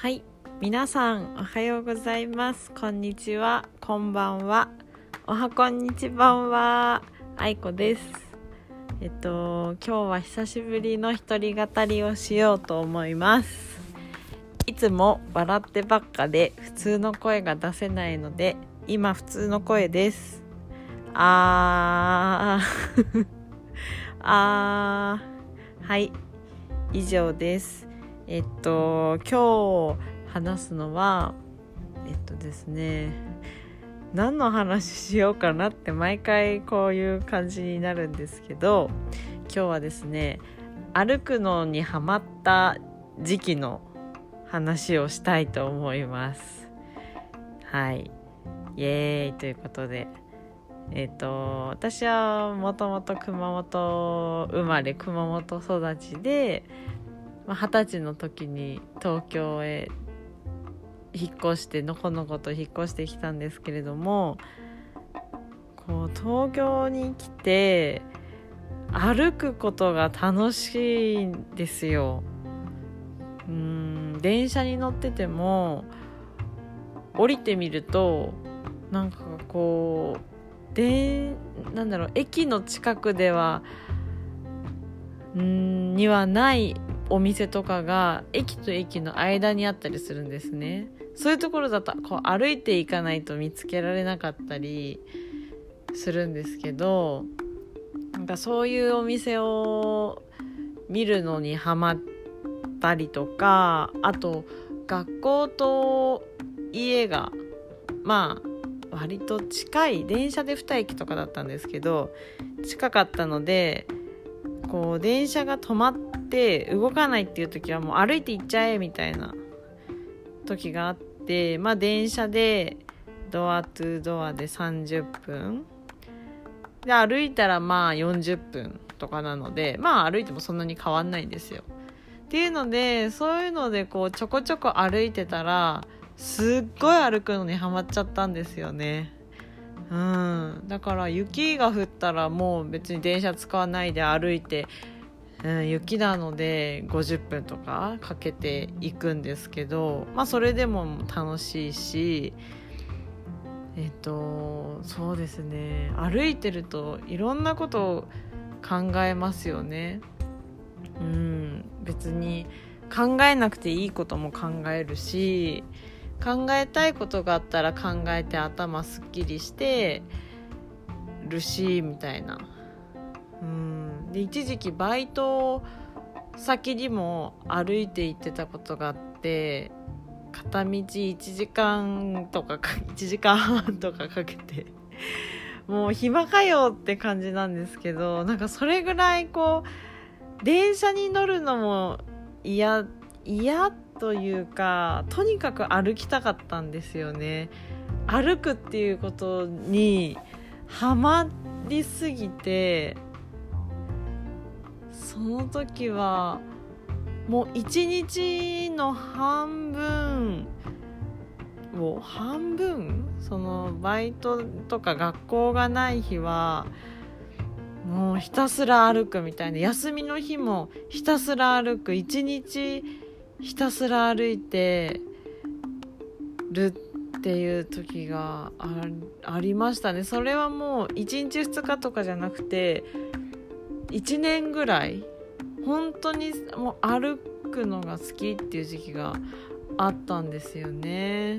はい。皆さんおはようございます。こんにちは。こんばんは。おはこんにちばんは。あいこです。えっと今日は久しぶりの一人語りをしようと思います。いつも笑ってばっかで普通の声が出せないので今普通の声です。あー。あー。はい。以上です。えっと今日話すのはえっとですね何の話しようかなって毎回こういう感じになるんですけど今日はですね歩くのにハマった時期の話をしたいと思います。はい。イエーイ。ということでえっ、と私はもともと熊本生まれ熊本育ちで二十、歳の時に東京へ引っ越してのこのこと引っ越してきたんですけれどもこう東京に来て歩くことが楽しいんですよ。うん電車に乗ってても降りてみるとなんかこうでなんだろう駅の近くではんにはないお店とかが駅と駅の間にあったりするんですね。そういうところだとこう歩いていかないと見つけられなかったりするんですけどなんかそういうお店を見るのにハマったりとかあと学校と家がまあ割と近い電車で2駅とかだったんですけど近かったのでこう電車が止まって動かないっていう時はもう歩いて行っちゃえみたいな時があってまあ電車でドアトゥドアで30分で歩いたらまあ40分とかなのでまあ歩いてもそんなに変わんないんですよ。っていうのでそういうのでこうちょこちょこ歩いてたらすっごい歩くのにハマっちゃったんですよね。うん、だから雪が降ったらもう別に電車使わないで歩いて、うん、雪なので50分とかかけていくんですけどまあそれでも楽しいしえっとそうですね歩いてるといろんなことを考えますよね。うん別に考えなくていいことも考えるし考えたいことがあったら考えて頭すっきりしてるしみたいなうん。で一時期バイト先にも歩いて行ってたことがあって片道1時間とかか 1時間半とかかけてもう暇かよって感じなんですけどなんかそれぐらいこう電車に乗るのも嫌嫌というかとにかく歩きたかったんですよね。歩くっていうことにハマりすぎてその時はもう一日の半分を半分そのバイトとか学校がない日はもうひたすら歩くみたいな休みの日もひたすら歩く一日ひたすら歩いてるっていう時がありましたねそれはもう1日2日とかじゃなくて1年ぐらい本当にもう歩くのが好きっていう時期があったんですよね。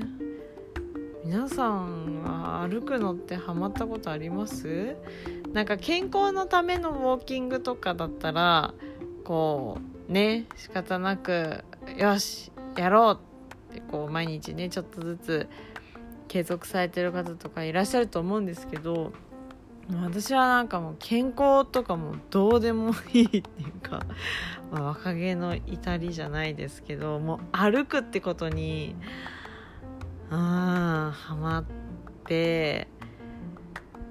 皆さんは歩くのってハマったことあります？なんか健康のためのウォーキングとかだったらこうね仕方なくよしやろうってこう毎日ねちょっとずつ継続されてる方とかいらっしゃると思うんですけど私はなんかもう健康とかもどうでもいいっていうか、まあ、若気の至りじゃないですけどもう歩くってことにああハマって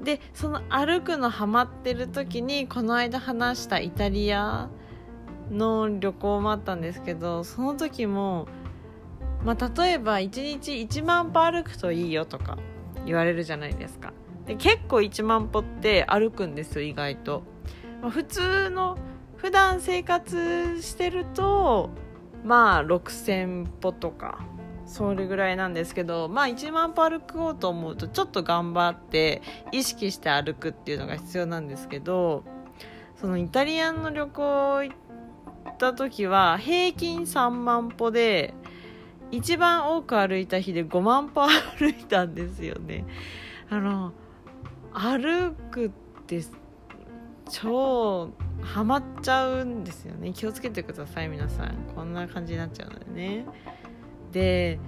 でその歩くのハマってる時にこの間話したイタリアの旅行もあったんですけどその時も、まあ、例えば1日1万歩歩くといいよとか言われるじゃないですか。で結構1万歩って歩くんですよ意外と、まあ、普通の普段生活してるとまあ6,000歩とかそれぐらいなんですけどまあ1万歩歩こうと思うとちょっと頑張って意識して歩くっていうのが必要なんですけどそのイタリアンの旅行行った時は平均3万歩で一番多く歩いた日で5万歩歩いたんですよね。あの歩くって超ハマっちゃうんですよね。気をつけてください皆さん。こんな感じになっちゃうのでね。で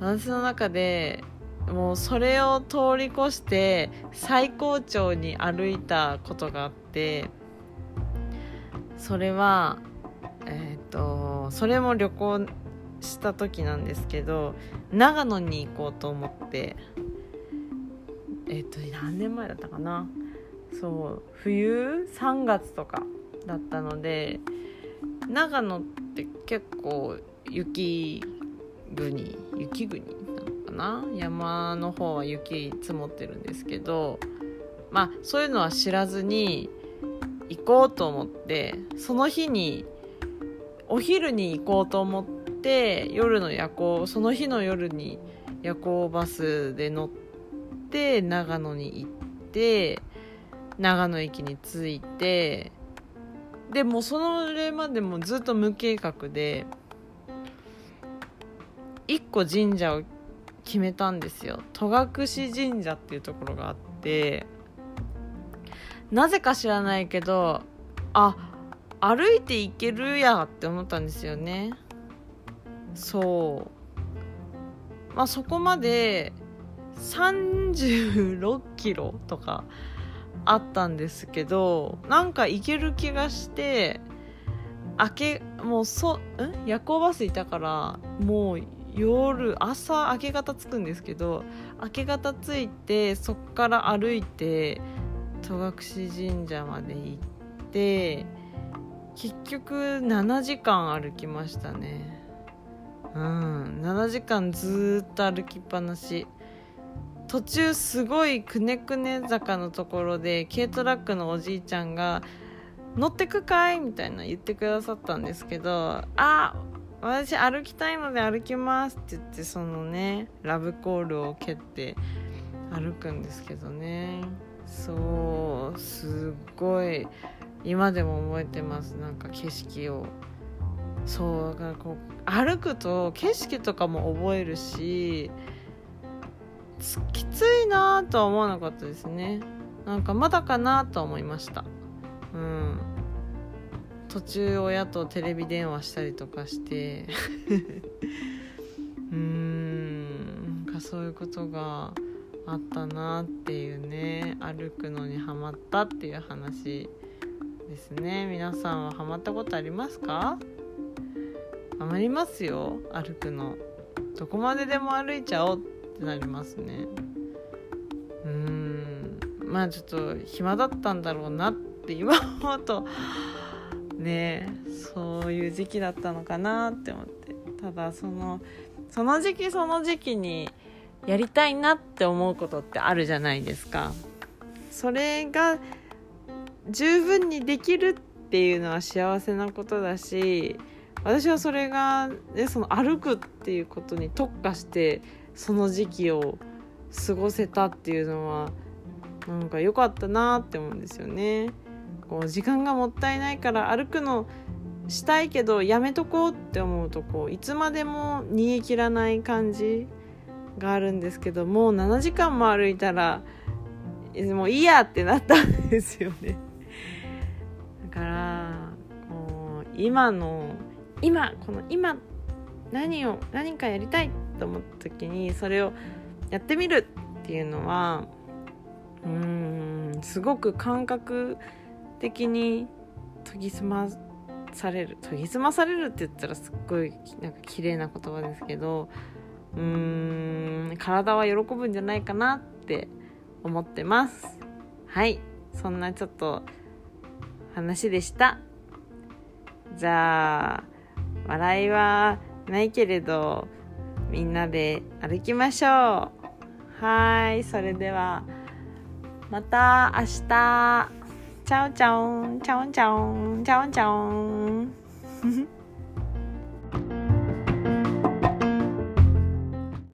私の中でもうそれを通り越して最高潮に歩いたことがあってそれはえっ、ー、とそれも旅行した時なんですけど長野に行こうと思って。えっ、と何年前だったかな？そう冬3月とかだったので長野って結構雪国雪国なのかな？山の方は雪積もってるんですけどまあそういうのは知らずに行こうと思ってその日にお昼に行こうと思って夜の夜行その日の夜に夜行バスで乗って長野に行って長野駅に着いてでもそのれまでもずっと無計画で1個神社を決めたんですよ。戸隠神社っていうところがあってなぜか知らないけどあ歩いて行けるやって思ったんですよね。そう。まあそこまで36キロとかあったんですけどなんか行ける気がして明けもうそん？夜行バスいたからもう夜朝明け方着くんですけど明け方着いてそっから歩いて戸隠神社まで行って結局7時間歩きましたね。うん。7時間ずっと歩きっぱなし。途中すごいくねくね坂のところで軽トラックのおじいちゃんが「乗ってくかい?」みたいな言ってくださったんですけど「あ私歩きたいので歩きます」って言ってそのねラブコールを蹴って歩くんですけどねそうすっごい今でも覚えてますなんか景色をそうがこう歩くと景色とかも覚えるしきついなとは思わなかったですね。なんかまだかなとは思いました。うん。途中親とテレビ電話したりとかして。うーん。なんかそういうことがあったなっていうね。歩くのにハマったっていう話ですね。皆さんはハマったことありますか？ハマりますよ。歩くの。どこまででも歩いちゃおうってなりますね。うん。まあちょっと暇だったんだろうなって今思うとねそういう時期だったのかなって思って。ただそのその時期その時期にやりたいなって思うことってあるじゃないですか。それが十分にできるっていうのは幸せなことだし私はそれが、ね、その歩くっていうことに特化してその時期を過ごせたっていうのはなんか良かったなって思うんですよね。こう時間がもったいないから歩くのしたいけどやめとこうって思うとこういつまでも逃げ切らない感じがあるんですけどもう7時間も歩いたらもういいやってなったんですよね。だからこう今の今この今何を何かやりたいと思った時にそれをやってみるっていうのはうーんすごく感覚的に研ぎ澄まされる研ぎ澄まされるって言ったらすっごいなんか綺麗な言葉ですけどうーん体は喜ぶんじゃないかなって思ってます。はい。そんなちょっと話でした。じゃあ笑いはないけれどみんなで歩きましょう。はいそれではまた明日。チャオチャオンチャオンチャオンチャオンチャオン。